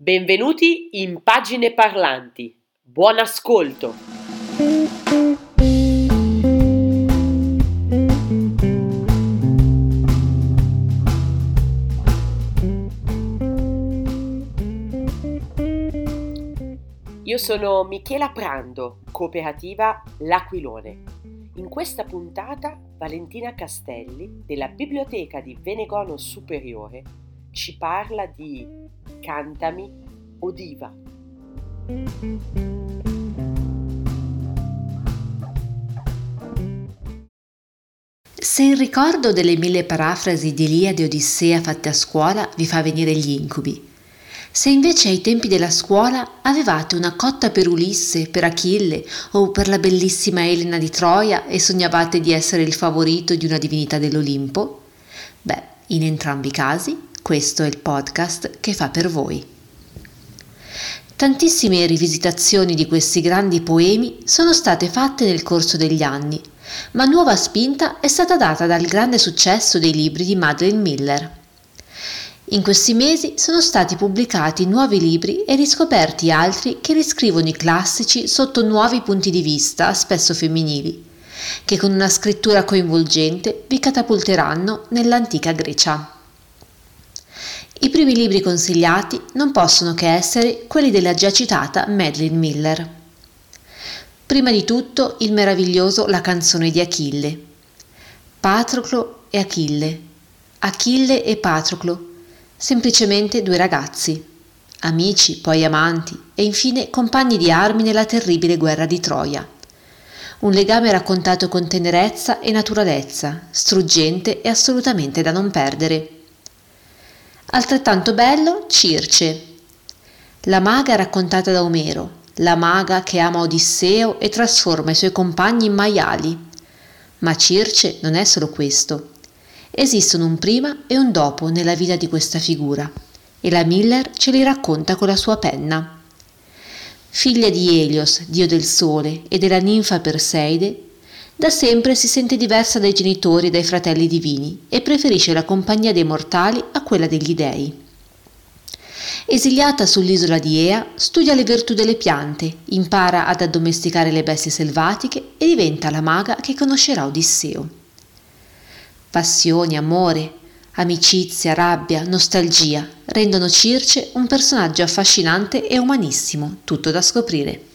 Benvenuti in Pagine Parlanti. Buon ascolto! Io sono Michela Prando, cooperativa L'Aquilone. In questa puntata Valentina Castelli della Biblioteca di Venegono Superiore ci parla di Cantami o Diva. Se il ricordo delle mille parafrasi di Iliade e Odissea fatte a scuola vi fa venire gli incubi, se invece ai tempi della scuola avevate una cotta per Ulisse, per Achille o per la bellissima Elena di Troia e sognavate di essere il favorito di una divinità dell'Olimpo, beh, in entrambi i casi questo è il podcast che fa per voi. Tantissime rivisitazioni di questi grandi poemi sono state fatte nel corso degli anni, ma nuova spinta è stata data dal grande successo dei libri di Madeleine Miller. In questi mesi sono stati pubblicati nuovi libri e riscoperti altri che riscrivono i classici sotto nuovi punti di vista, spesso femminili, che con una scrittura coinvolgente vi catapulteranno nell'antica Grecia. I primi libri consigliati non possono che essere quelli della già citata Madeline Miller. Prima di tutto il meraviglioso La canzone di Achille. Patroclo e Achille. Achille e Patroclo semplicemente due ragazzi, amici, poi amanti e infine compagni di armi nella terribile guerra di Troia. Un legame raccontato con tenerezza e naturalezza, struggente e assolutamente da non perdere. Altrettanto bello Circe, la maga raccontata da Omero, la maga che ama Odisseo e trasforma i suoi compagni in maiali. Ma Circe non è solo questo. Esistono un prima e un dopo nella vita di questa figura e la Miller ce li racconta con la sua penna. Figlia di Elios, dio del sole, e della ninfa Perseide, da sempre si sente diversa dai genitori e dai fratelli divini e preferisce la compagnia dei mortali a quella degli dei. Esiliata sull'isola di Ea, studia le virtù delle piante, impara ad addomesticare le bestie selvatiche e diventa la maga che conoscerà Odisseo. Passioni, amore, amicizia, rabbia, nostalgia rendono Circe un personaggio affascinante e umanissimo, tutto da scoprire.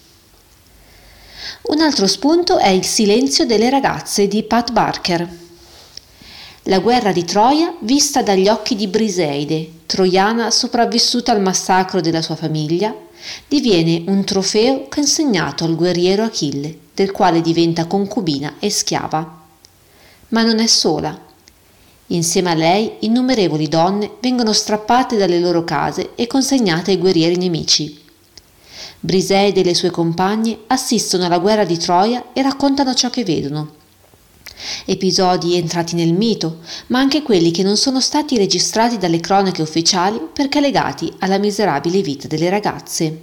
Un altro spunto è Il silenzio delle ragazze di Pat Barker. La guerra di Troia vista dagli occhi di Briseide, troiana sopravvissuta al massacro della sua famiglia, diviene un trofeo consegnato al guerriero Achille, del quale diventa concubina e schiava. Ma non è sola. Insieme a lei innumerevoli donne vengono strappate dalle loro case e consegnate ai guerrieri nemici. Briseide e le sue compagne assistono alla guerra di Troia e raccontano ciò che vedono. Episodi entrati nel mito, ma anche quelli che non sono stati registrati dalle cronache ufficiali perché legati alla miserabile vita delle ragazze.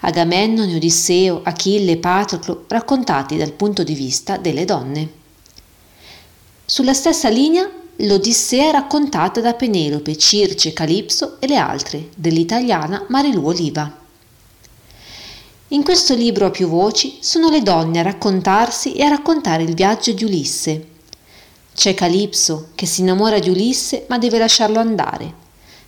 Agamennone, Odisseo, Achille e Patroclo raccontati dal punto di vista delle donne. Sulla stessa linea l'Odissea raccontata da Penelope, Circe, Calipso e le altre, dell'italiana Marilu Oliva. In questo libro a più voci sono le donne a raccontarsi e a raccontare il viaggio di Ulisse. C'è Calipso che si innamora di Ulisse ma deve lasciarlo andare.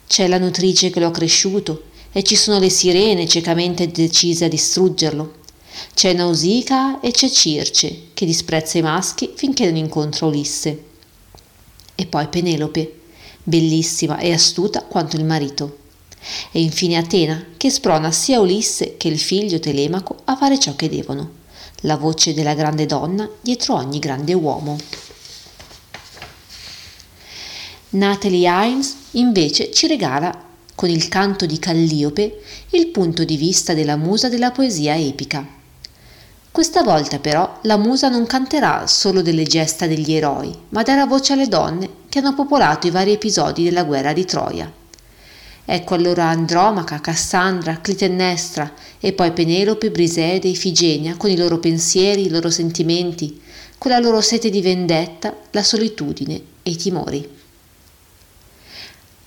C'è la nutrice che lo ha cresciuto e ci sono le sirene ciecamente decise a distruggerlo. C'è Nausicaa e c'è Circe, che disprezza i maschi finché non incontra Ulisse. E poi Penelope, bellissima e astuta quanto il marito. E infine Atena, che sprona sia Ulisse che il figlio Telemaco a fare ciò che devono. La voce della grande donna dietro ogni grande uomo. Natalie Hines invece ci regala, con il canto di Calliope, il punto di vista della musa della poesia epica. Questa volta però la musa non canterà solo delle gesta degli eroi, ma darà voce alle donne che hanno popolato i vari episodi della guerra di Troia. Ecco allora Andromaca, Cassandra, Clitennestra e poi Penelope, Brisede, Ifigenia con i loro pensieri, i loro sentimenti, con la loro sete di vendetta, la solitudine e i timori.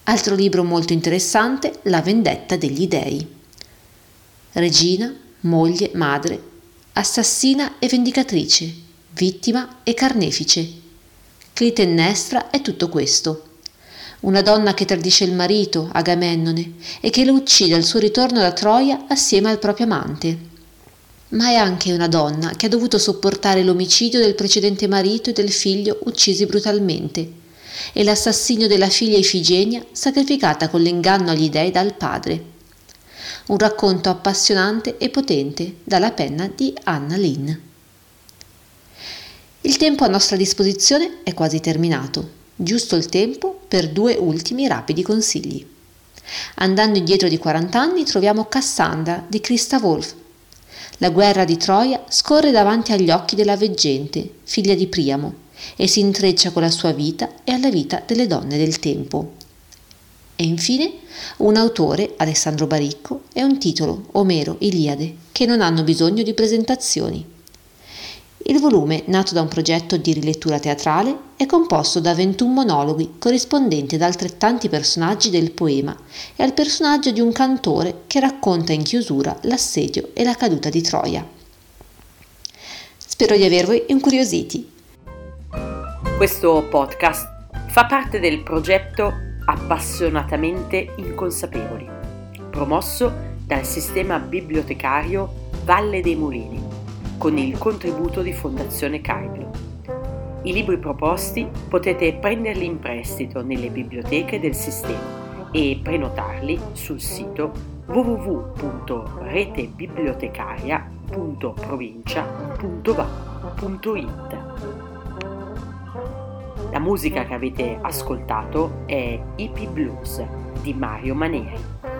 Altro libro molto interessante, La vendetta degli dei. Regina, moglie, madre, assassina e vendicatrice, vittima e carnefice. Clitennestra è tutto questo. Una donna che tradisce il marito, Agamennone, e che lo uccide al suo ritorno da Troia assieme al proprio amante. Ma è anche una donna che ha dovuto sopportare l'omicidio del precedente marito e del figlio uccisi brutalmente, e l'assassinio della figlia Ifigenia sacrificata con l'inganno agli dei dal padre. Un racconto appassionante e potente dalla penna di Anna Lynn. Il tempo a nostra disposizione è quasi terminato, giusto il tempo per due ultimi rapidi consigli. Andando indietro di 40 anni troviamo Cassandra di Christa Wolf. La guerra di Troia scorre davanti agli occhi della veggente, figlia di Priamo, e si intreccia con la sua vita e alla vita delle donne del tempo. E infine un autore, Alessandro Baricco, e un titolo, Omero, Iliade, che non hanno bisogno di presentazioni. Il volume, nato da un progetto di rilettura teatrale, è composto da 21 monologhi corrispondenti ad altrettanti personaggi del poema e al personaggio di un cantore che racconta in chiusura l'assedio e la caduta di Troia. Spero di avervi incuriositi. Questo podcast fa parte del progetto Appassionatamente Inconsapevoli, promosso dal sistema bibliotecario Valle dei Mulini, con il contributo di Fondazione Carlo. I libri proposti potete prenderli in prestito nelle biblioteche del sistema e prenotarli sul sito www.retebibliotecaria.provincia.va.it. La musica che avete ascoltato è Hippie Blues di Mario Maneri.